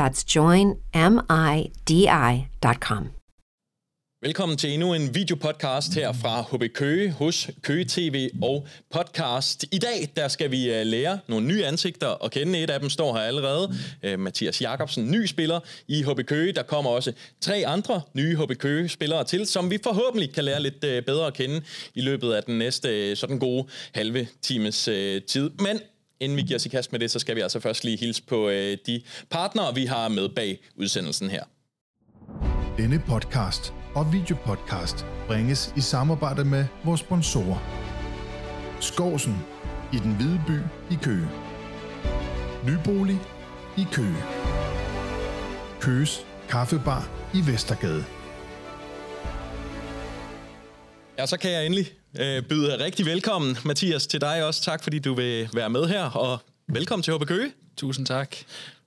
That's joinmidi.com. Velkommen til endnu en videopodcast her fra HB Køge hos Køge TV og podcast. I dag der skal vi øh, lære nogle nye ansigter at kende. Et af dem står her allerede. Øh, Mathias Jakobsen, ny spiller i HB Køge. Der kommer også tre andre nye HB Køge spillere til, som vi forhåbentlig kan lære lidt øh, bedre at kende i løbet af den næste sådan gode halve times tid. Men Inden vi giver os i kast med det, så skal vi altså først lige hilse på øh, de partnere, vi har med bag udsendelsen her. Denne podcast og videopodcast bringes i samarbejde med vores sponsorer. Skovsen i den hvide by i Køge. Nybolig i Køge. Køges Kaffebar i Vestergade. Ja, så kan jeg endelig øh, byde rigtig velkommen, Mathias, til dig også. Tak, fordi du vil være med her, og velkommen til HB Køge. Tusind tak.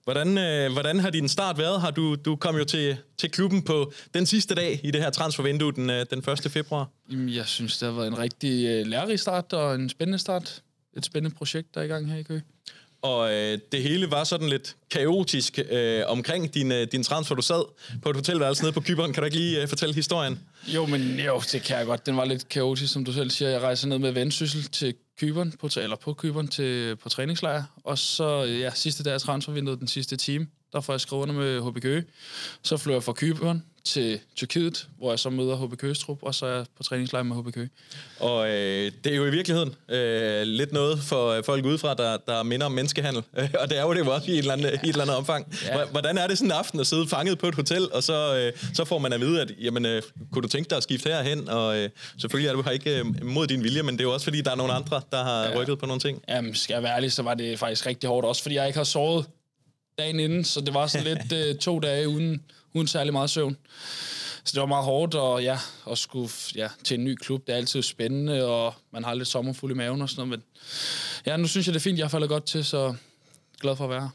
Hvordan, øh, hvordan har din start været? Har du, du kom jo til, til klubben på den sidste dag i det her transfervindue, den, øh, den 1. februar. Jamen, jeg synes, det har været en rigtig øh, lærerig start og en spændende start. Et spændende projekt, der er i gang her i Køge. Og øh, det hele var sådan lidt kaotisk øh, omkring din, øh, din transfer. Du sad på et hotelværelse nede på Kyberen. Kan du ikke lige øh, fortælle historien? Jo, men jo, det kan jeg godt. Den var lidt kaotisk, som du selv siger. Jeg rejser ned med vendsyssel til Kyberen, på, eller på Kyberen til, på træningslejr. Og så, øh, ja, sidste dag af transfervinduet, den sidste time, der får jeg skrevet under med HB Køge. Så flyver jeg fra Kyberen til Tyrkiet, hvor jeg så møder HB trup, og så er jeg på træningslejr med HB Køge. Og øh, det er jo i virkeligheden øh, lidt noget for folk udefra, der, der minder om menneskehandel. og det er jo det jo også i et eller andet, ja. i et eller andet omfang. Ja. Hvordan er det sådan en aften at sidde fanget på et hotel, og så, øh, så får man at vide, at jamen, øh, kunne du tænke dig at skifte herhen? Og øh, selvfølgelig er du her ikke øh, mod din vilje, men det er jo også fordi, der er nogle andre, der har ja. rykket på nogle ting. Jamen, skal jeg være ærlig, så var det faktisk rigtig hårdt. Også fordi jeg ikke har sovet dagen inden, så det var sådan lidt øh, to dage uden, uden særlig meget søvn. Så det var meget hårdt, og ja, at skulle ja, til en ny klub, det er altid spændende, og man har lidt sommerfuld i maven og sådan noget, men ja, nu synes jeg, det er fint, jeg har faldet godt til, så glad for at være her.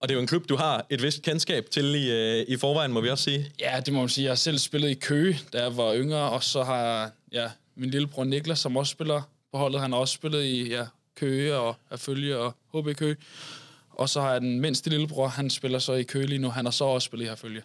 Og det er jo en klub, du har et vist kendskab til i, øh, i forvejen, må vi også sige. Ja, det må man sige. Jeg har selv spillet i Køge, da jeg var yngre, og så har jeg ja, min lillebror Niklas, som også spiller på holdet, han har også spillet i ja, Køge og Erfølge og HB Køge. Og så har jeg den mindste lillebror, han spiller så i Køge lige nu, han har så også spillet i Herfølge.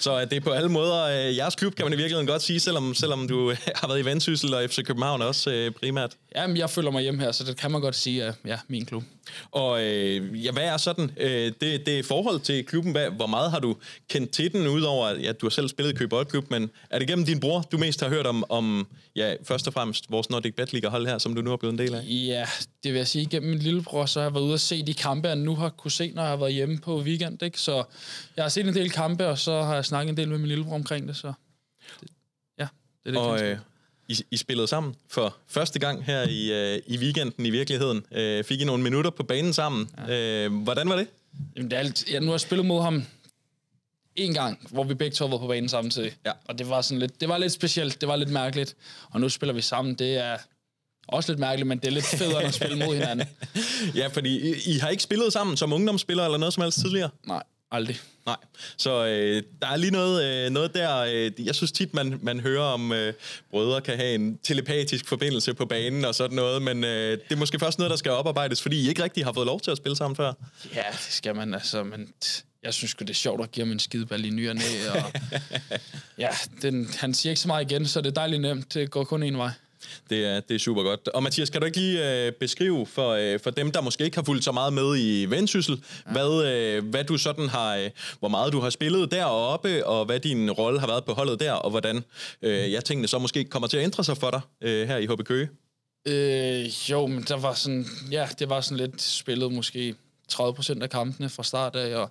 Så det er på alle måder øh, jeres klub, kan man i virkeligheden godt sige, selvom, selvom du øh, har været i Vendsyssel og FC København også øh, primært. Jamen, jeg føler mig hjemme her, så det kan man godt sige, at ja, min klub. Og øh, ja, hvad er sådan øh, det, det forhold til klubben? Hvad, hvor meget har du kendt til den, udover at ja, du har selv spillet i Køge Boldklub, men er det gennem din bror, du mest har hørt om, om ja, først og fremmest vores Nordic Bet League hold her, som du nu har blevet en del af? Ja, det vil jeg sige. Gennem min lillebror, så har jeg været ude og se de kampe, jeg nu har kunne se, når jeg har været hjemme på weekend. Ikke? Så jeg har set en del kampe, og så har jeg snakket en del med min lillebror omkring det. Så det, ja, det er det, og, øh, I, I spillede sammen for første gang her i, øh, i weekenden i virkeligheden. Øh, fik I nogle minutter på banen sammen. Ja. Øh, hvordan var det? Jamen, det er alt, jeg nu har jeg spillet mod ham en gang, hvor vi begge to var på banen samtidig. Ja. Og det var sådan lidt, det var lidt specielt, det var lidt mærkeligt. Og nu spiller vi sammen, det er også lidt mærkeligt, men det er lidt federe at spille mod hinanden. ja, fordi I, I har ikke spillet sammen som ungdomsspillere eller noget som helst tidligere? Nej, aldrig. Nej, så øh, der er lige noget, øh, noget der. Øh, jeg synes tit, man, man hører om, øh, brødre kan have en telepatisk forbindelse på banen og sådan noget, men øh, det er måske først noget, der skal oparbejdes, fordi I ikke rigtig har fået lov til at spille sammen før. Ja, det skal man altså, men jeg synes det er sjovt at give ham en skideball i ny og næ, og ja, den, han siger ikke så meget igen, så det er dejligt nemt. Det går kun en vej. Det er, det er super godt. Og Mathias, kan du ikke lige øh, beskrive for, øh, for dem, der måske ikke har fulgt så meget med i Vendsyssel, ja. hvad, øh, hvad du sådan har, øh, hvor meget du har spillet deroppe, og hvad din rolle har været på holdet der, og hvordan øh, jeg tænkte så måske kommer til at ændre sig for dig øh, her i HB Køge? Øh, jo, men der var sådan, ja, det var sådan lidt spillet måske 30 procent af kampene fra start af, og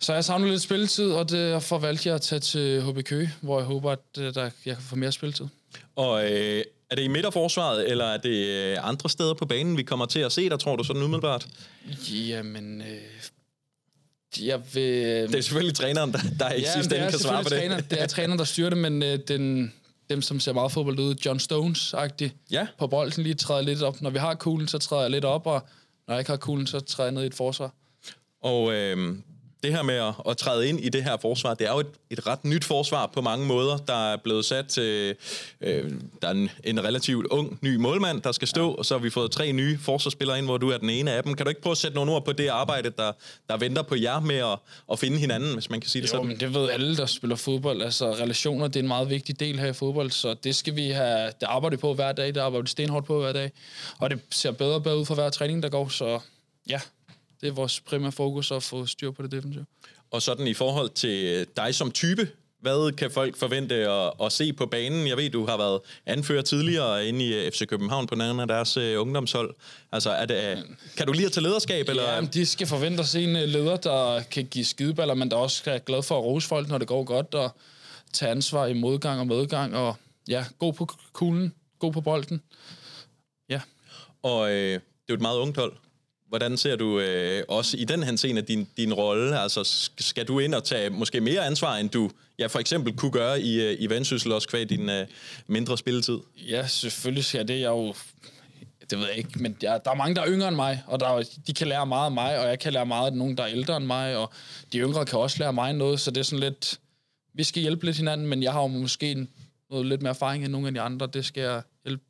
så jeg savnet lidt spilletid, og derfor valgte jeg at tage til HB Køge, hvor jeg håber, at øh, der, jeg kan få mere spilletid. Og øh, er det i midterforsvaret, eller er det øh, andre steder på banen, vi kommer til at se der, tror du, sådan umiddelbart? Jamen, øh, jeg vil... Det er selvfølgelig træneren, der, der i ja, sidste ende kan svare på det. Træner, det er træneren, der styrer det, men øh, den, dem, som ser meget fodbold ud, John Stones-agtig, ja. på bolden lige træder lidt op. Når vi har kuglen, så træder jeg lidt op, og når jeg ikke har kuglen, så træder jeg ned i et forsvar. Og øh, det her med at, at træde ind i det her forsvar, det er jo et, et ret nyt forsvar på mange måder. Der er blevet sat til, øh, der er en, en relativt ung ny målmand, der skal stå, ja. og så har vi fået tre nye forsvarsspillere ind, hvor du er den ene af dem. Kan du ikke prøve at sætte nogle ord på det arbejde, der, der venter på jer med at, at finde hinanden, hvis man kan sige det jo, sådan? men det ved alle, der spiller fodbold. Altså, relationer, det er en meget vigtig del her i fodbold, så det skal vi have, det arbejder vi på hver dag, det arbejder vi stenhårdt på hver dag, og det ser bedre og bedre ud for hver træning, der går, så ja, det er vores primære fokus at få styr på det defensive. Og sådan i forhold til dig som type, hvad kan folk forvente at, at se på banen? Jeg ved, du har været anfører tidligere inde i øh, FC København på en af deres uh, ungdomshold. Altså, er det, kan du lige at tage lederskab? Eller? Ja, de skal forvente at se en øh, leder, der kan give skideballer, men der også er glad for at rose folk, når det går godt, og tage ansvar i modgang og medgang, og ja, god på kuglen, god på bolden. Ja. Og øh, det er jo et meget ungt hold. Hvordan ser du øh, også i den henseende din, din rolle? Altså, skal du ind og tage måske mere ansvar, end du ja, for eksempel kunne gøre i, øh, i Vendsyssel, også kvæg din øh, mindre spilletid? Ja, selvfølgelig skal det. Jeg jo det ved jeg ikke, men jeg, der er mange, der er yngre end mig, og der, de kan lære meget af mig, og jeg kan lære meget af nogen, der er ældre end mig, og de yngre kan også lære mig noget, så det er sådan lidt, vi skal hjælpe lidt hinanden, men jeg har jo måske noget lidt mere erfaring end nogle af de andre, det skal jeg hjælpe,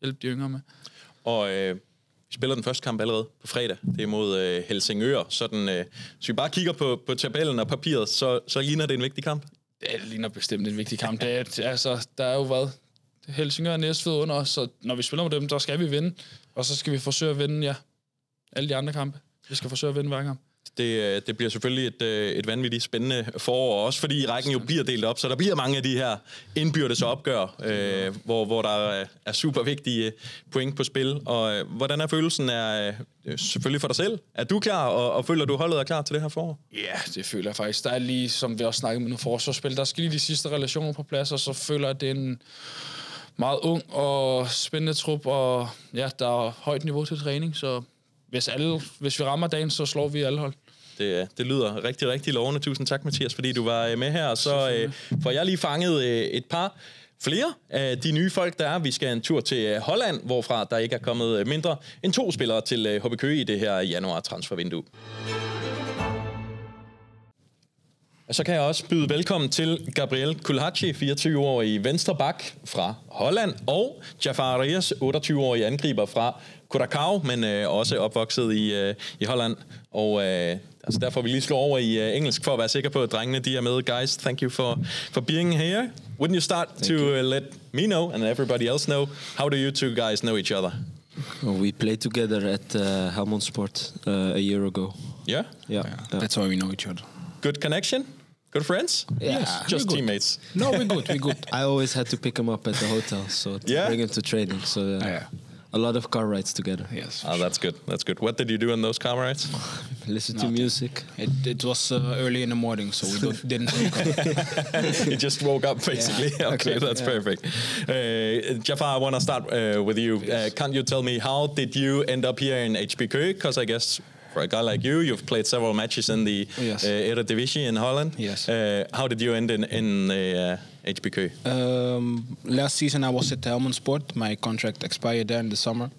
hjælpe de yngre med. Og øh, vi spiller den første kamp allerede på fredag. Det er mod øh, Helsingør. Sådan, øh, hvis vi bare kigger på, på tabellen og papiret, så, så ligner det en vigtig kamp. Det ligner bestemt en vigtig kamp. Det er, altså, der er jo hvad? Helsingør er næstved under os, så når vi spiller mod dem, så skal vi vinde. Og så skal vi forsøge at vinde, ja, alle de andre kampe. Vi skal forsøge at vinde hver kamp. Det, øh, det bliver selvfølgelig et, øh, et vanvittigt spændende forår, også fordi rækken jo bliver delt op, så der bliver mange af de her indbyrdes opgør, øh, hvor, hvor der øh, er super vigtige point på spil. Og øh, hvordan er følelsen? Er, øh, selvfølgelig for dig selv. Er du klar, og, og føler du holdet er klar til det her forår? Ja, det føler jeg faktisk. Der er lige, som vi også snakkede med nogle forsvarsspil, der skal lige de sidste relationer på plads, og så føler jeg, at det er en meget ung og spændende trup, og ja, der er højt niveau til træning, så hvis, alle, hvis vi rammer dagen, så slår vi alle hold. Det, det lyder rigtig, rigtig lovende. Tusind tak, Mathias, fordi du var øh, med her. Så øh, får jeg lige fanget øh, et par flere af de nye folk, der er. Vi skal en tur til øh, Holland, hvorfra der ikke er kommet øh, mindre end to spillere til HB Køge i det her januar transfervindue. Og så kan jeg også byde velkommen til Gabriel Kulhaci, 24-årig venstre bak fra Holland, og Jafar Arias, 28-årig angriber fra Curacao, men øh, også opvokset i, øh, i Holland. Og øh, altså derfor vil vi lige slå over i øh, engelsk for at være sikker på, at drengene de er med. Guys, thank you for, for being here. Wouldn't you start thank to you. Uh, let me know and everybody else know, how do you two guys know each other? We played together at uh, Helmond Sport uh, a year ago. Yeah? Yeah. yeah. That's how we know each other. Good connection? Good friends? Yeah, yes, just teammates. No, we're good. We're good. I always had to pick him up at the hotel, so to yeah? bring him to training. So uh, yeah a lot of car rides together. Yes. Oh, that's good. That's good. What did you do in those car rides? Listen to music. It, it was uh, early in the morning, so we don't, didn't wake up. you just woke up, basically. Yeah. Okay, that's yeah. perfect. Uh, Jafar, I want to start uh, with you. Uh, can't you tell me how did you end up here in HBK? Because I guess for a guy like you, you've played several matches in the yes. uh, Eredivisie in Holland. Yes. Uh, how did you end in in the uh, HBK? Um, last season I was at Helmond Sport. My contract expired there in the summer,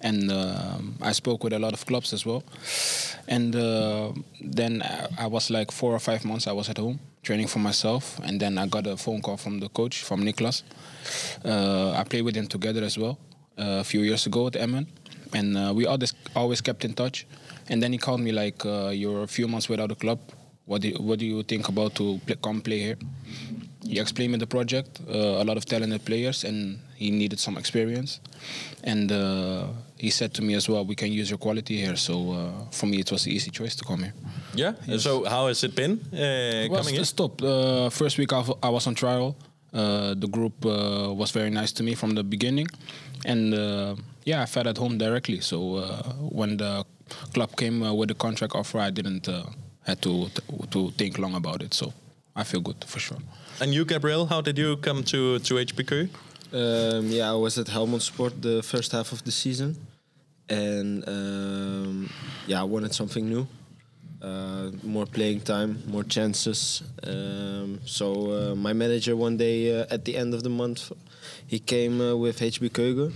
and um, I spoke with a lot of clubs as well. And uh, then I was like four or five months. I was at home training for myself, and then I got a phone call from the coach from Niklas. Uh, I played with him together as well uh, a few years ago at Emmen, and we always always kept in touch. And then he called me like, uh, "You're a few months without a club. What do you, what do you think about to play, come play here?" he explained me the project, uh, a lot of talented players, and he needed some experience. And uh, he said to me as well, "We can use your quality here." So uh, for me, it was the easy choice to come here. Yeah. So how has it been uh, Well, coming in? stop. Uh, first week I I was on trial. Uh, the group uh, was very nice to me from the beginning, and uh, yeah, I felt at home directly. So uh, when the club came uh, with the contract offer, I didn't uh, had to to think long about it. So I feel good for sure. And you, Gabriel, how did you come to to HBK? Um, yeah, I was at Helmond Sport the first half of the season, and um, yeah, I wanted something new, uh, more playing time, more chances. Um, so uh, my manager one day uh, at the end of the month, he came uh, with HB Keugen,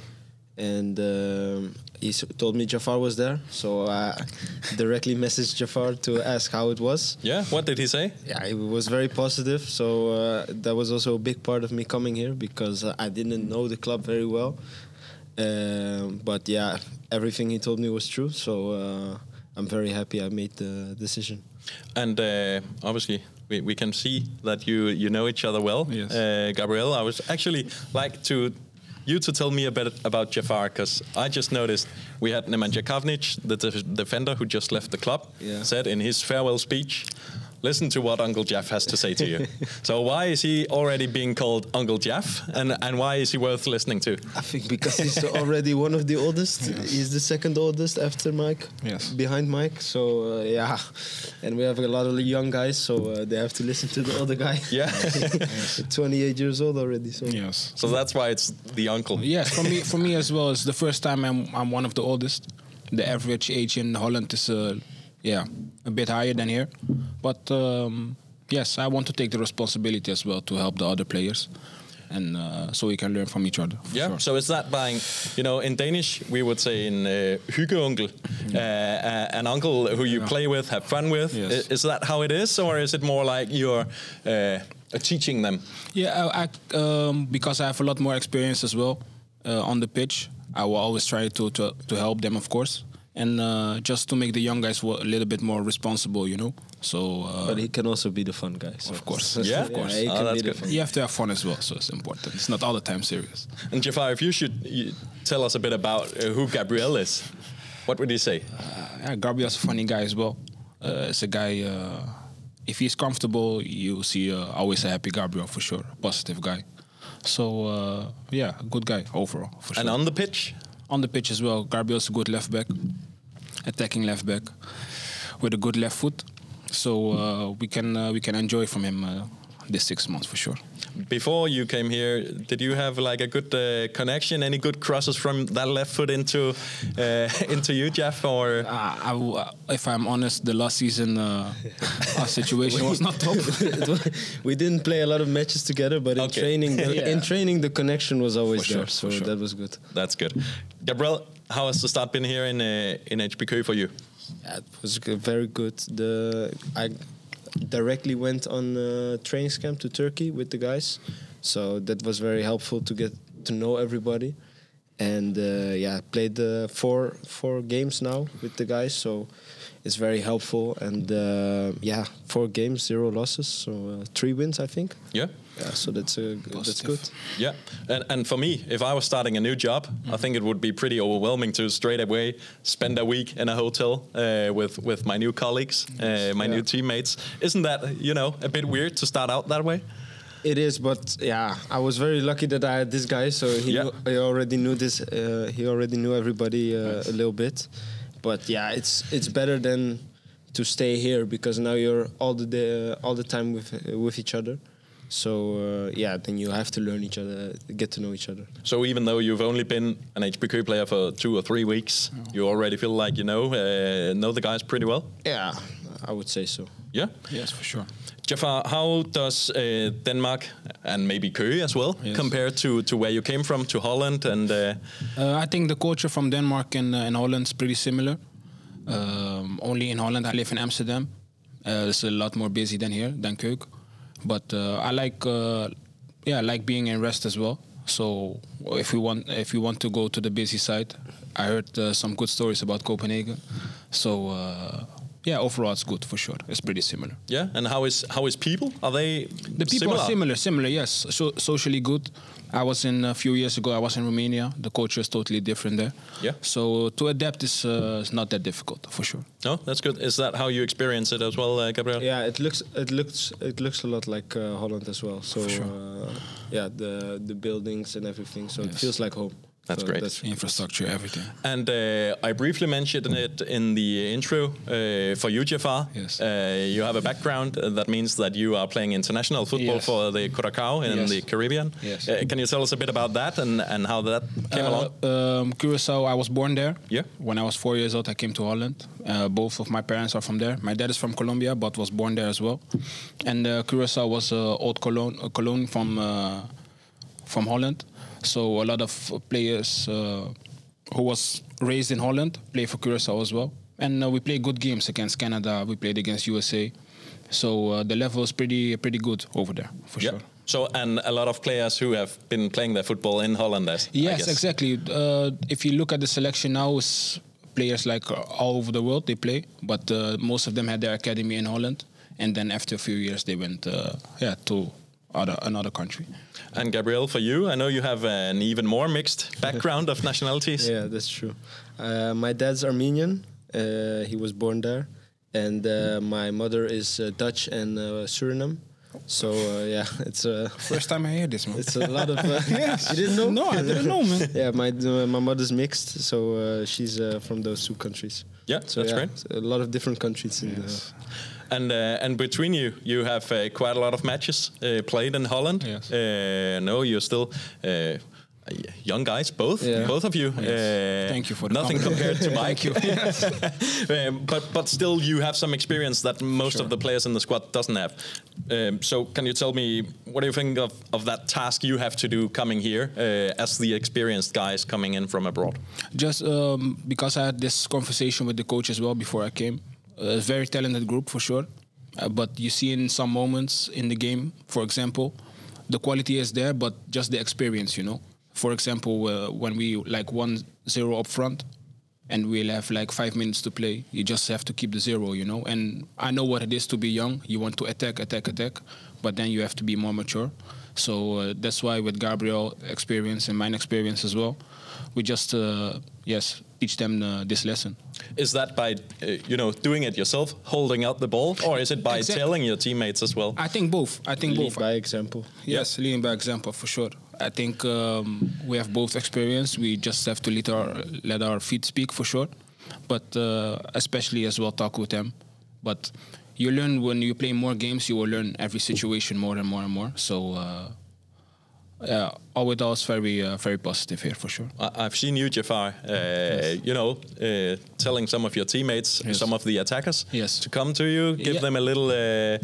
and um, he s- told me Jafar was there. So I directly messaged Jafar to ask how it was. Yeah. What did he say? Yeah, it was very positive. So uh, that was also a big part of me coming here because uh, I didn't know the club very well. Um, but yeah, everything he told me was true. So uh, I'm very happy I made the decision. And uh, obviously, we, we can see that you you know each other well. Yes. Uh, Gabriel, I was actually like to you to tell me a bit about Jafar because I just noticed we had Nemanja Kavnic, the def- defender who just left the club, Yeah. said in his farewell speech. Listen to what Uncle Jeff has to say to you. so why is he already being called Uncle Jeff, and and why is he worth listening to? I think because he's already one of the oldest. He's the second oldest after Mike. Yes. Behind Mike. So uh, yeah, and we have a lot of young guys, so uh, they have to listen to the other guy. Yeah. 28 years old already. So Yes. so that's why it's the uncle. Yes, for me, for me as well, it's the first time I'm I'm one of the oldest. The average age in Holland is, uh, yeah, a bit higher than here. But um, yes, I want to take the responsibility as well to help the other players, and uh, so we can learn from each other. Yeah. sure. So is that buying, you know, in Danish we would say in uh, hyggeonkel, uh, uh, an uncle who you Yeah. play with, have fun with. Yes. Is that how it is, or is it more like you're uh, teaching them? Yeah, I, I um, because I have a lot more experience as well uh, on the pitch. I will always try to to, to help them, of course, and uh, just to make the young guys a little bit more responsible, you know. So, uh, But he can also be the fun guy. So. of course, Yeah? of course. he Oh, that's good. You have to have fun as well, so it's important. It's not all the time serious. And Jafar, if you should you tell us a bit about uh, who Gabriel is, what would you say? Uh, yeah, Gabriel's a funny guy as well. Uh, it's a guy. Uh, if he's comfortable, you see uh, always a happy Gabriel for sure. Positive guy. So uh, yeah, good guy overall for sure. And on the pitch, on the pitch as well, Gabriel's a good left back, attacking left back with a good left foot. So uh, we can uh, we can enjoy from him uh, this six months for sure. before you came here, did you have like a good uh, connection? Any good crosses from that left foot into uh, into you, Jeff? Or Uh, I w- uh, if I'm honest, the last season uh, our situation was not top. we didn't play a lot of matches together, but in training, the, Yeah. in training, the connection was always For sure, there. So sure. that was good. that's good. Gabriel, how has the start been here in uh, in HBK for you? Yeah, it was very good. The I directly went on uh, training camp to Turkey with the guys, so that was very helpful to get to know everybody. And uh, yeah, I played uh, four four games now with the guys, so it's very helpful. And uh, yeah, four games, zero losses, so uh, three wins, I think. Yeah. Yeah, so that's uh, g- that's good. Yeah, and, and for me, if I was starting a new job, I think it would be pretty overwhelming to straight away spend a week in a hotel uh, with with my new colleagues, uh, my new teammates. Isn't that you know a bit weird to start out that way? It is, but yeah, I was very lucky that I had this guy. So he, Yeah. knew, he already knew this. Uh, he already knew everybody uh, a little bit. But yeah, it's it's better than to stay here because now you're all the day, uh, all the time with uh, with each other. So uh, yeah, then you have to learn each other, get to know each other. So even though you've only been an HBK player for two or three weeks, you already feel like you know uh, know the guys pretty well. Yeah, I would say so. Yeah. yes, for sure. Jafar, how does uh, Denmark and maybe Køge as well Yes. compare to, to where you came from, to Holland? And uh, Uh, I think the culture from Denmark and, uh, and Holland is pretty similar. Um, only in Holland, I live in Amsterdam. Uh, it's a lot more busy than here, than Keuk. But uh, I like, uh, yeah, I like being in rest as well. So if we want, if we want to go to the busy side, I heard uh, some good stories about Copenhagen. So uh, yeah, overall it's good for sure. It's pretty similar. Yeah, and how is how is people? Are they The people similar? are similar, similar, yes. So socially good. I was in a few years ago. I was in Romania. The culture is totally different there. Yeah. So to adapt is uh, is not that difficult for sure. No, that's good. Is that how you experience it as well, uh, Gabriel? Yeah, it looks it looks it looks a lot like uh, Holland as well. So sure. uh, yeah, the the buildings and everything. So it feels like home. That's So great. Infrastructure, everything. And uh, I briefly mentioned it in the intro uh, for you, Jafar. Yes. Uh, you have a background that means that you are playing international football Yes. for the Curacao in Yes. the Caribbean. Yes. Uh, can you tell us a bit about that and, and how that came along? Uh, um, Curacao, I was born there. Yeah. When I was four years old, I came to Holland. Uh, both of my parents are from there. My dad is from Colombia, but was born there as well. And uh, Curacao was uh, old Cologne, a Cologne from uh, from Holland. So a lot of players uh, who was raised in Holland play for Curacao as well. And uh, we play good games against Canada. We played against USA. So uh, the level is pretty pretty good over there for Yeah. sure. So, and a lot of players who have been playing their football in Holland. Yes, exactly. Uh, if you look at the selection now, it's players like uh, all over the world they play, but uh, most of them had their academy in Holland, and then after a few years they went, uh, yeah, to other another country. And Gabriel, for you, I know you have an even more mixed background of nationalities. Yeah, that's true. Uh, my dad's Armenian. Uh, he was born there, and uh, my mother is uh, Dutch and uh, Suriname. So uh, yeah, it's a First time I hear this, man. it's a lot of. Uh, You didn't know? No, I didn't know, man. yeah, my uh, my mother's mixed, so uh, she's uh, from those two countries. Yeah, So that's yeah, great. it's a lot of different countries in the. And uh, and between you, you have uh, quite a lot of matches uh, played in Holland. Yes. Uh, no, you're still uh, young guys, both Yeah. both of you. Uh, Thank you for the nothing compared to Mike. um, but but still, you have some experience that most of the players in the squad doesn't have. Um, so can you tell me what do you think of, of that task you have to do coming here uh, as the experienced guys coming in from abroad? Just um, because I had this conversation with the coach as well before I came. A very talented group for sure, uh, but you see in some moments in the game, for example, the quality is there, but just the experience, you know. For example, uh, when we like one zero up front, and we'll have like five minutes to play. You just have to keep the zero, you know. And I know what it is to be young. You want to attack, attack, attack, but then you have to be more mature. So uh, that's why with Gabriel experience and mine experience as well, we just uh, yes teach them uh, this lesson. Is that by uh, you know doing it yourself, holding out the ball, or is it by Exact- telling your teammates as well? I think both. I think Lead both. by example. Yes, leading by example for sure. I think um, we have both experience. We just have to let our let our feet speak for sure, but uh, especially as well talk with them. But you learn when you play more games, you will learn every situation more and more and more. So uh, yeah, all with all, very uh, very positive here for sure. I- I've seen you, Jafar. Uh, You know, uh, telling some of your teammates, Yes. some of the attackers, Yes. to come to you, give Yeah. them a little, uh,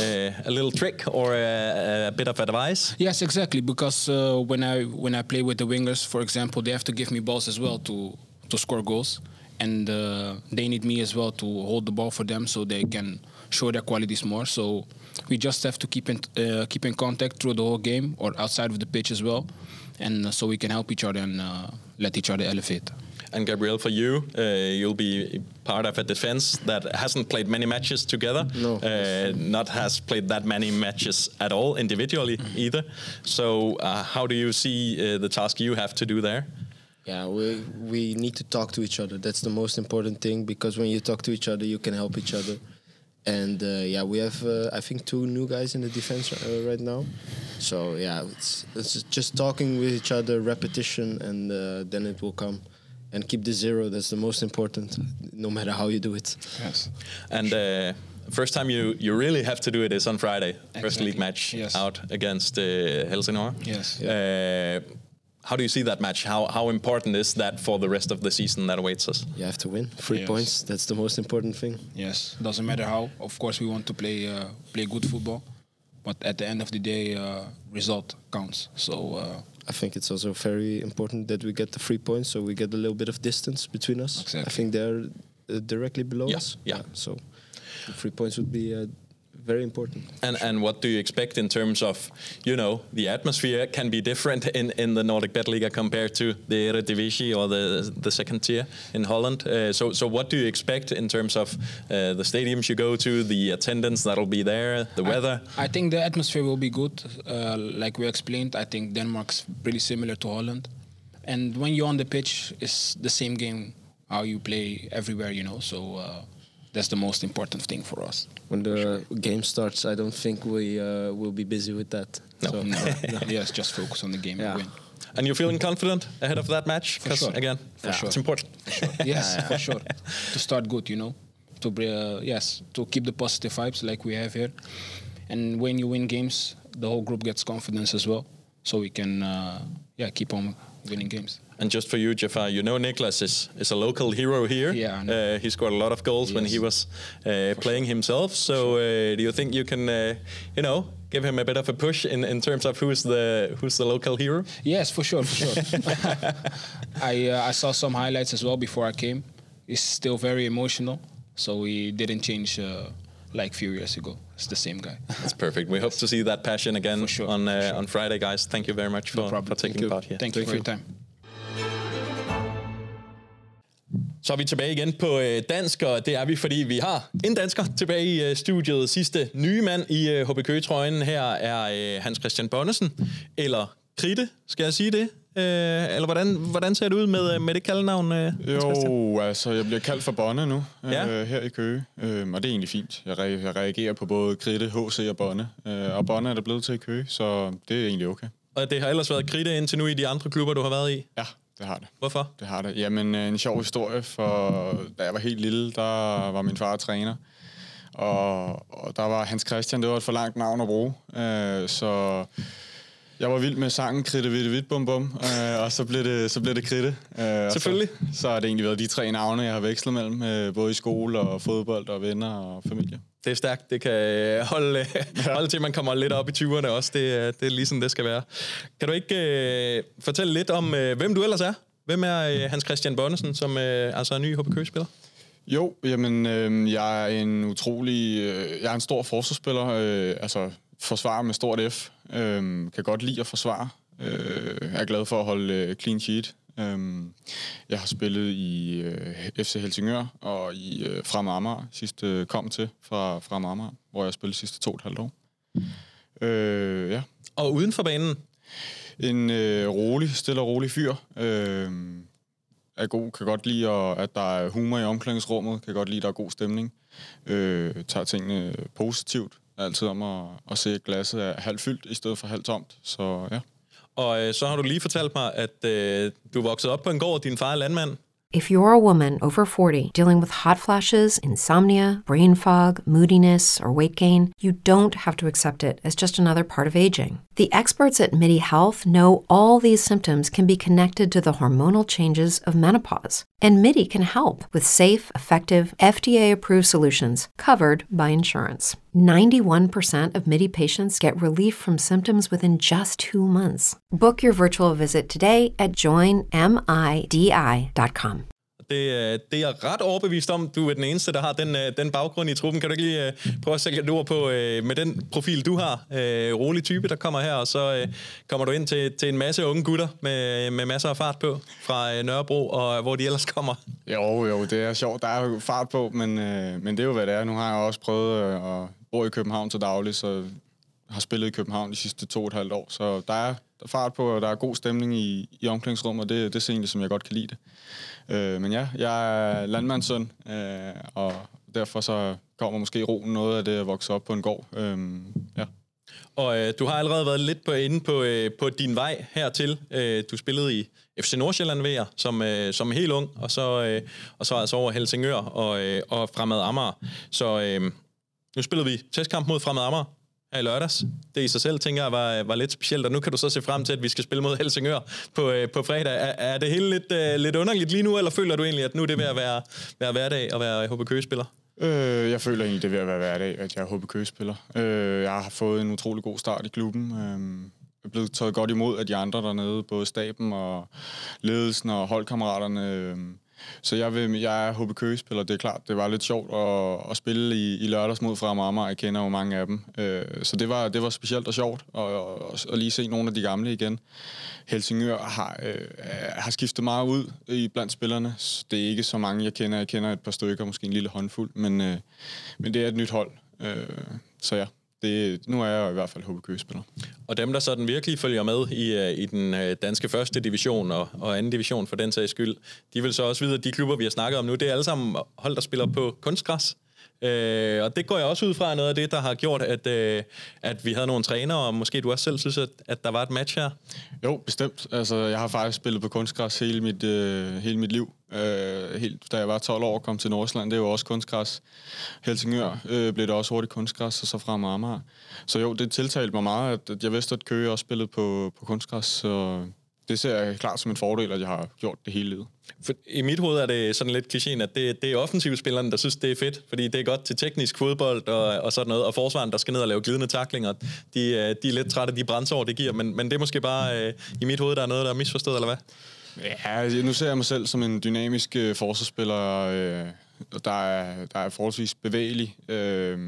uh, a little trick or a, a bit of advice. Yes, exactly. Because uh, when I when I play with the wingers, for example, they have to give me balls as well to to score goals, and uh, they need me as well to hold the ball for them so they can show their qualities more. So we just have to keep in uh, keep in contact through the whole game or outside of the pitch as well, and uh, so we can help each other and uh, let each other elevate. And Gabriel, for you, uh, you'll be part of a defense that hasn't played many matches together. No. Uh, not has played that many matches at all individually either. So, uh, how do you see uh, the task you have to do there? Yeah, we we need to talk to each other. That's the most important thing because when you talk to each other, you can help each other. And uh, yeah, we have uh, I think two new guys in the defense uh, right now. So yeah, it's it's just talking with each other, repetition, and uh, then it will come. And keep the zero. That's the most important, no matter how you do it. Yes. And uh, first time you, you really have to do it is on Friday. First league match Yes. out against uh, Helsingør. Yes. Uh, how do you see that match? How how important is that for the rest of the season that awaits us? You have to win. Three Yes. points. That's the most important thing. Yes, doesn't matter how. Of course, we want to play uh, play good football, but at the end of the day, uh, result counts. So uh, I think it's also very important that we get the three points, so we get a little bit of distance between us. Exactly. I think they're uh, directly below Yeah, us. yeah. yeah. So three points would be uh, very important. And and what do you expect in terms of, you know, the atmosphere can be different in, in the Nordic Bet Liga compared to the Eredivisie or the the second tier in Holland. Uh, so so what do you expect in terms of uh, the stadiums you go to, the attendance that'll be there, the weather? I, I think the atmosphere will be good. Uh, like we explained, I think Denmark's pretty similar to Holland. And when you're on the pitch, it's the same game how you play everywhere, you know. So uh, that's the most important thing for us. When the game starts, I don't think we uh, will be busy with that. No. So, No, yes, just focus on the game Yeah. and win. And you're feeling confident ahead of that match? For 'Cause, sure. Again, For sure. it's important. For sure. Yes, for sure. To start good, you know, to br- uh, yes, to keep the positive vibes like we have here, and when you win games, the whole group gets confidence as well, so we can uh, yeah keep on winning games. And just for you, Jafar, you know Niklas is, is a local hero here. Yeah, I know. Uh, he scored a lot of goals when he was uh, playing himself. So, uh, do you think you can, uh, you know, give him a bit of a push in, in terms of who's the who's the local hero? Yes, for sure, for sure. I uh, I saw some highlights as well before I came. He's still very emotional, so he didn't change uh, like few years ago. It's the same guy. That's perfect. We hope to see that passion again sure, on uh, sure. on Friday, guys. Thank you very much for, No for taking part here. Thank you for your time. Så er vi tilbage igen på øh, dansk, og det er vi, fordi vi har en dansker tilbage i øh, studiet. Sidste nye mand i øh, HB Køge-trøjen her er øh, Hans Christian Bonnesen, eller Kritte, skal jeg sige det? Øh, eller hvordan, hvordan ser det ud med, øh, med det øh, Christian? Jo, altså jeg bliver kaldt for Bonne nu, Ja. øh, her i Køge, øh, og det er egentlig fint. Jeg, re- jeg reagerer på både Kritte, HC og Bonne, øh, og Bonne er der blevet til i Køge, så det er egentlig okay. Og det har ellers været Kritte indtil nu i de andre klubber, du har været i. Ja, det har det. Hvorfor? Det har det. Jamen, øh, en sjov historie, for da jeg var helt lille, der var min far træner. Og, og der var Hans Christian, det var et for langt navn at bruge. Øh, så jeg var vild med sangen Kritte Vitte Vidt Bum Bum, øh, og så blev det, så blev det Kritte. Øh, Selvfølgelig. Så, så har det egentlig været de tre navne, jeg har vekslet mellem, øh, både i skole og fodbold og venner og familie. Det er stærkt. Det kan øh, holde, holde til, man kommer lidt op i 20'erne også. Det, er- det er lige sådan, det skal være. Kan du ikke øh, fortælle lidt om, øh, hvem du ellers er? Hvem er øh, Hans Christian Bonnesen, som øh, altså er ny HB Køge-spiller? Jo, jamen, øh, jeg er en utrolig... Øh, jeg er en stor forsvarsspiller, øh, altså forsvarer med stort F. Øh, kan godt lide at forsvare. Øh, er glad for at holde øh, clean sheet. Øh, jeg har spillet i øh, FC Helsingør og i øh, Fremad Amager, sidst øh, kom til fra Fremad Amager, hvor jeg har spillet de sidste to og et halvt år. Øh, ja, Og uden for banen, en øh, rolig, stille og rolig fyr. Øh, er god, kan godt lide, at, at der er humor i omklædningsrummet, kan godt lide, at der er god stemning. Øh, tager tingene positivt. Er altid om at, at se, at glasset er halvt fyldt, i stedet for halvt tomt. Så ja. Og øh, så har du lige fortalt mig, at øh, du vokset op på en gård, din far er landmand. If you're a woman over 40 dealing with hot flashes, insomnia, brain fog, moodiness, or weight gain, you don't have to accept it as just another part of aging. The experts at MIDI Health know all these symptoms can be connected to the hormonal changes of menopause. And MIDI can help with safe, effective, FDA approved solutions covered by insurance. 91% of MIDI patients get relief from symptoms within just two months. Book your virtual visit today at joinmidi.com. Det, øh, det er jeg ret overbevist om. Du er den eneste, der har den, øh, den baggrund i truppen. Kan du ikke lige øh, prøve at sætte lidt ord på, med den profil, du har? Rolig type, der kommer her, og så kommer du ind til, til en masse unge gutter med, med masser af fart på fra Nørrebro, og hvor de ellers kommer. Jo, jo, det er sjovt. Der er jo fart på, men, men det er jo, hvad det er. Nu har jeg også prøvet at bor i København til daglig, så har spillet i København de sidste to og et halvt år. Så der er, der fart på, og der er god stemning i, i omklædningsrummet, og det, det er egentlig, som jeg godt kan lide det. Øh, men ja, jeg er landmandssøn, øh, og derfor så kommer måske roen noget af det at vokse op på en gård. Øh, ja. Og øh, du har allerede været lidt på, inde på, øh, på din vej hertil. Øh, du spillede i FC Nordsjælland VR som, øh, som helt ung, og så, øh, og så altså over Helsingør og, øh, og Fremad Amager. Så øh, nu spillede vi testkamp mod Fremad Amager her i lørdags. Det i sig selv, tænker jeg, var, var lidt specielt, og nu kan du så se frem til, at vi skal spille mod Helsingør på, øh, på fredag. Er, er det hele lidt, øh, lidt underligt lige nu, eller føler du egentlig, at nu er det ved at være, være hverdag og være HB Køge-spiller? Øh, jeg føler egentlig, det er ved at være hverdag, at jeg er HB Køge-spiller. Øh, jeg har fået en utrolig god start i klubben. Øh, er blevet taget godt imod af de andre dernede, både staben og ledelsen og holdkammeraterne. Øh, så jeg, vil, jeg er HB spiller det er klart. Det var lidt sjovt at, at spille i, i lørdags mod fra Amager. Jeg kender jo mange af dem. Øh, så det var, det var specielt og sjovt at, at, at lige se nogle af de gamle igen. Helsingør har, øh, har skiftet meget ud i blandt spillerne. Så det er ikke så mange, jeg kender. Jeg kender et par stykker, måske en lille håndfuld, men, øh, men det er et nyt hold. Øh, så ja, det, nu er jeg i hvert fald HB spiller Og dem, der sådan virkelig følger med i, øh, i den øh, danske første division og, og anden division for den sags skyld, de vil så også vide, at de klubber, vi har snakket om nu, det er alle sammen hold, der spiller på kunstgræs. Øh, og det går jeg også ud fra noget af det, der har gjort, at, øh, at vi havde nogle trænere, og måske du også selv synes, at, at der var et match her? Jo, bestemt. Altså, jeg har faktisk spillet på kunstgræs hele mit, øh, hele mit liv. Øh, helt, da jeg var 12 år og kom til Nordsjælland, det var også kunstgræs. Helsingør øh, blev det også hurtigt kunstgræs, og så fra Marmar. Så jo, det tiltalte mig meget, at, at jeg vidste, at Køge også spillede på, på kunstgræs, så det ser jeg klart som en fordel, at jeg har gjort det hele livet. For I mit hoved er det sådan lidt klichéen, at det, det er offensivspillerne, der synes, det er fedt, fordi det er godt til teknisk fodbold og, og sådan noget, og forsvaren, der skal ned og lave glidende taklinger, de, øh, de er lidt trætte af de brændsår, det giver, men, men det er måske bare øh, i mit hoved, der er noget, der er misforstået, eller hvad? Ja, nu ser jeg mig selv som en dynamisk øh, forsvarsspiller, øh, der, er, der er forholdsvis bevægelig. Øh,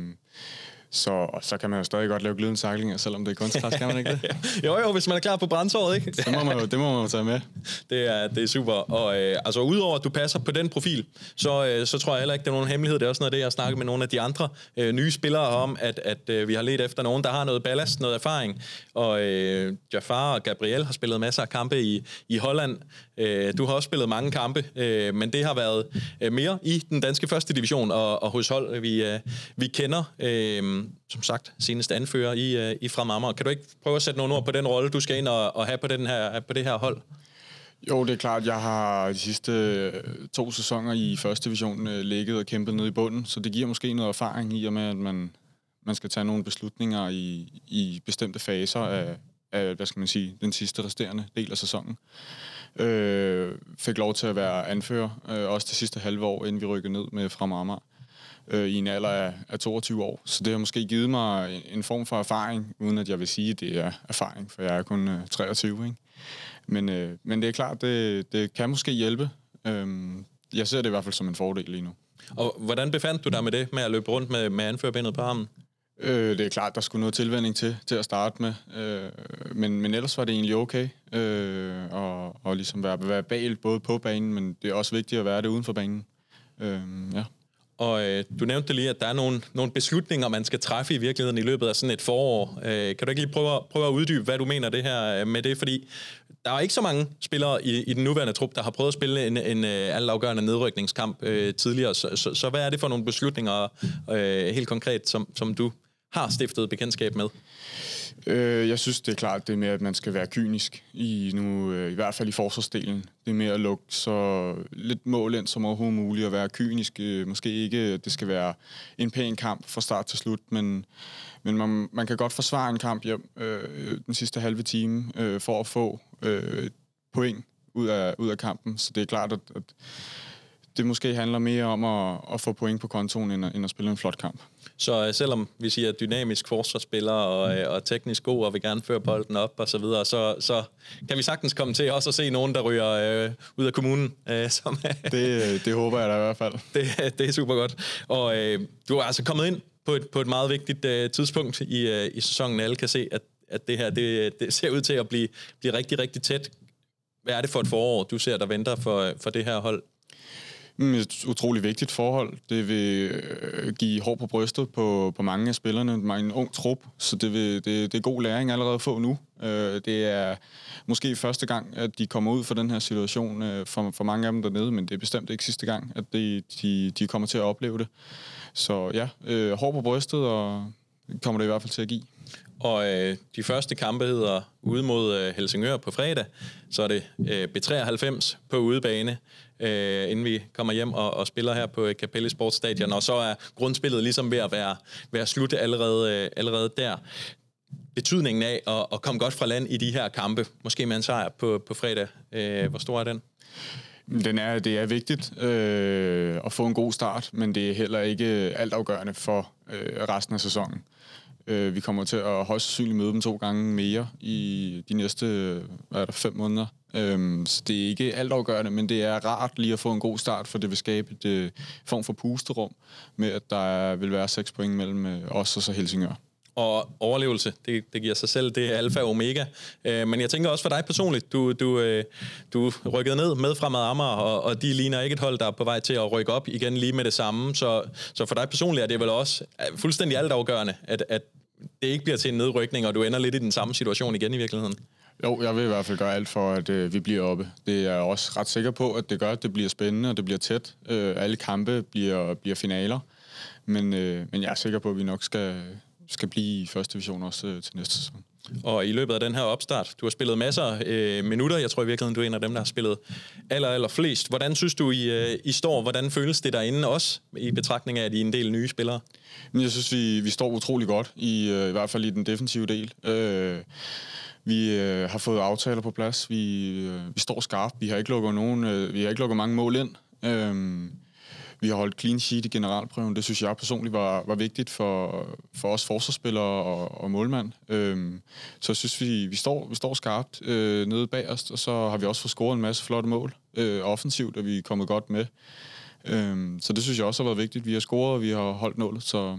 så, og så kan man jo stadig godt lave glidende saklinger, selvom det er kunstgræs, kan man ikke det? jo, jo, hvis man er klar på brændsåret, ikke? det, må man jo, det må man jo tage med. Det er, det er super. Og øh, altså, udover at du passer på den profil, så, øh, så tror jeg heller ikke, det er nogen hemmelighed. Det er også noget af det, jeg har snakket med nogle af de andre øh, nye spillere om, at, at øh, vi har let efter nogen, der har noget ballast, noget erfaring. Og øh, Jafar og Gabriel har spillet masser af kampe i, i Holland. Øh, du har også spillet mange kampe, øh, men det har været øh, mere i den danske første division og, og hos hold, vi, øh, vi kender. Øh, Øhm, som sagt, seneste anfører i, øh, i Frem Amager. Kan du ikke prøve at sætte nogle ord på den rolle, du skal ind og, og have på, den her, på det her hold? Jo, det er klart. Jeg har de sidste øh, to sæsoner i første division øh, ligget og kæmpet ned i bunden, så det giver måske noget erfaring i og med, at man, man skal tage nogle beslutninger i, i bestemte faser af, af, hvad skal man sige, den sidste resterende del af sæsonen. Øh, fik lov til at være anfører, øh, også det sidste halve år, inden vi rykkede ned med fra Amager øh, i en alder af, af 22 år. Så det har måske givet mig en, form for erfaring, uden at jeg vil sige, at det er erfaring, for jeg er kun øh, 23. Ikke? Men, øh, men det er klart, det, det kan måske hjælpe. Øh, jeg ser det i hvert fald som en fordel lige nu. Og hvordan befandt du dig med det, med at løbe rundt med, med anførbindet på armen? Øh, det er klart, der skulle noget tilvænding til, til at starte med. Øh, men, men ellers var det egentlig okay. Øh, og, og ligesom være, være bag både på banen, men det er også vigtigt at være det uden for banen. Øh, ja. Og øh, du nævnte lige, at der er nogle, nogle beslutninger, man skal træffe i virkeligheden i løbet af sådan et forår. Øh, kan du ikke lige prøve, prøve at uddybe, hvad du mener det her øh, med det? Fordi der er ikke så mange spillere i, i den nuværende trup, der har prøvet at spille en, en øh, en allafgørende nedrykningskamp øh, tidligere. Så, så, så hvad er det for nogle beslutninger øh, helt konkret, som, som du har stiftet bekendtskab med? Øh, jeg synes, det er klart, det er med, at man skal være kynisk, i nu øh, i hvert fald i forsvarsdelen. Det er med at lukke så lidt mål ind som overhovedet muligt, at være kynisk. Øh, måske ikke, at det skal være en pæn kamp fra start til slut, men, men man, man kan godt forsvare en kamp hjem øh, den sidste halve time øh, for at få øh, point ud af, ud af kampen. Så det er klart, at, at det måske handler mere om at, at få point på kontoen, end at, end at spille en flot kamp. Så øh, selvom vi siger dynamisk forsvarsspiller og, øh, og teknisk god, og vil gerne føre bolden op og så videre, så, så kan vi sagtens komme til også at se nogen, der ryger øh, ud af kommunen. Øh, som, det, det håber jeg da i hvert fald. Det, det er super godt. Og øh, du er altså kommet ind på et, på et meget vigtigt øh, tidspunkt i, øh, i sæsonen. Alle kan se, at, at det her det, det ser ud til at blive, blive rigtig, rigtig tæt. Hvad er det for et forår, du ser, der venter for, for det her hold? Mm, et utroligt vigtigt forhold. Det vil øh, give hår på brystet på, på mange af spillerne. En ung trup, så det, vil, det, det er god læring allerede at få nu. Øh, det er måske første gang, at de kommer ud for den her situation øh, for, for mange af dem dernede, men det er bestemt ikke sidste gang, at de, de, de kommer til at opleve det. Så ja, hår på brystet, og kommer det i hvert fald til at give. Og øh, de første kampe hedder ude mod øh, Helsingør på fredag. Så er det øh, B93 på udebane, øh, inden vi kommer hjem og, og spiller her på øh, Capelli Sportsstadion. Og så er grundspillet ligesom ved at være, være slut allerede, øh, allerede der. Betydningen af at, at komme godt fra land i de her kampe, måske med en sejr på, på fredag, øh, hvor stor er den? Den er, det er vigtigt øh, at få en god start, men det er heller ikke altafgørende for øh, resten af sæsonen. Øh, vi kommer til at højst sandsynligt møde dem to gange mere i de næste hvad er der, fem måneder. Øhm, så det er ikke altafgørende, men det er rart lige at få en god start, for det vil skabe et øh, form for pusterum med, at der vil være seks point mellem øh, os og så Helsingør og overlevelse, det, det giver sig selv, det er alfa og omega. Øh, men jeg tænker også for dig personligt, du, du, øh, du rykkede ned med fremad Amager, og, og de ligner ikke et hold, der er på vej til at rykke op igen lige med det samme. Så, så for dig personligt er det vel også fuldstændig altafgørende, at, at det ikke bliver til en nedrykning, og du ender lidt i den samme situation igen i virkeligheden. Jo, jeg vil i hvert fald gøre alt for, at øh, vi bliver oppe. Det er jeg også ret sikker på, at det gør, at det bliver spændende, og det bliver tæt. Øh, alle kampe bliver, bliver finaler. Men, øh, men jeg er sikker på, at vi nok skal, skal blive i første division også øh, til næste sæson. Og i løbet af den her opstart, du har spillet masser af øh, minutter. Jeg tror i virkeligheden, du er en af dem, der har spillet aller, aller flest. Hvordan synes du, I, øh, I står? Hvordan føles det derinde også, i betragtning af, at I er en del nye spillere? Men jeg synes, vi, vi står utrolig godt, i, øh, i hvert fald i den defensive del. Øh, vi øh, har fået aftaler på plads. Vi, øh, vi står skarpt. Vi har ikke lukket nogen, øh, vi har ikke lukket mange mål ind. Øh, vi har holdt clean sheet i generalprøven. Det synes jeg personligt var, var vigtigt for, for os forsvarsspillere og, og målmand. Øhm, så jeg synes, vi, vi, står, vi står skarpt øh, nede bag os, og så har vi også fået scoret en masse flotte mål øh, offensivt, og vi er kommet godt med. Øhm, så det synes jeg også har været vigtigt. Vi har scoret, og vi har holdt nålet, så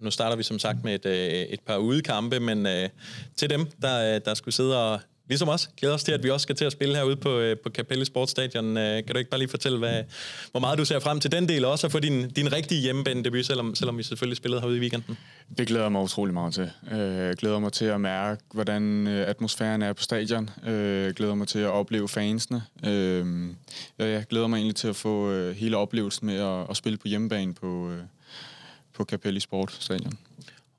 nu starter vi som sagt med et, øh, et par udekampe, men øh, til dem, der, der skulle sidde og ligesom os, glæder os til, at vi også skal til at spille herude på, øh, på Capelli Sportsstadion. Øh, kan du ikke bare lige fortælle, hvad, hvor meget du ser frem til den del, og også at få din, din rigtige hjemmebane debut, selvom, selvom vi selvfølgelig spillede herude i weekenden? Det glæder jeg mig utrolig meget til. Jeg glæder mig til at mærke, hvordan atmosfæren er på stadion. Jeg glæder mig til at opleve fansene. Jeg glæder mig egentlig til at få hele oplevelsen med at, at spille på hjemmebane på, på Capelli Sportsstadion.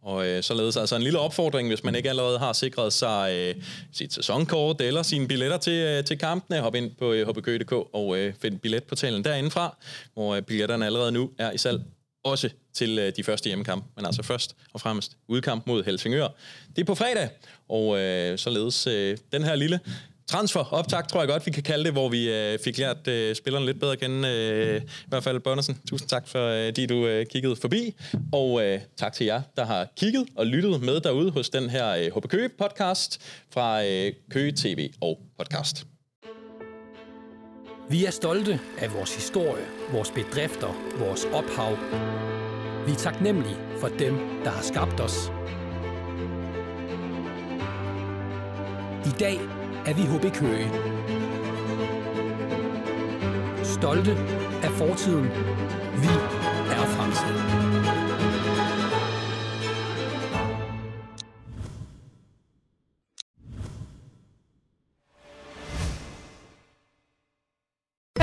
Og øh, således altså en lille opfordring, hvis man ikke allerede har sikret sig øh, sit sæsonkort eller sine billetter til, øh, til kampene, hop ind på øh, hbk.dk og øh, find billetportalen derindefra, hvor øh, billetterne allerede nu er i salg også til øh, de første hjemmekampe, men altså først og fremmest udkamp mod Helsingør. Det er på fredag, og øh, således øh, den her lille transfer optag, tror jeg godt, vi kan kalde det, hvor vi øh, fik lært øh, spillerne lidt bedre at kende. Øh, I hvert fald Børnersen, tusind tak, for øh, de du øh, kiggede forbi. Og øh, tak til jer, der har kigget og lyttet med derude hos den her øh, HB Køge podcast fra øh, Køge TV og podcast. Vi er stolte af vores historie, vores bedrifter, vores ophav. Vi er taknemmelige for dem, der har skabt os. I dag er vi HB Køge. Stolte af fortiden. Vi er fremtiden.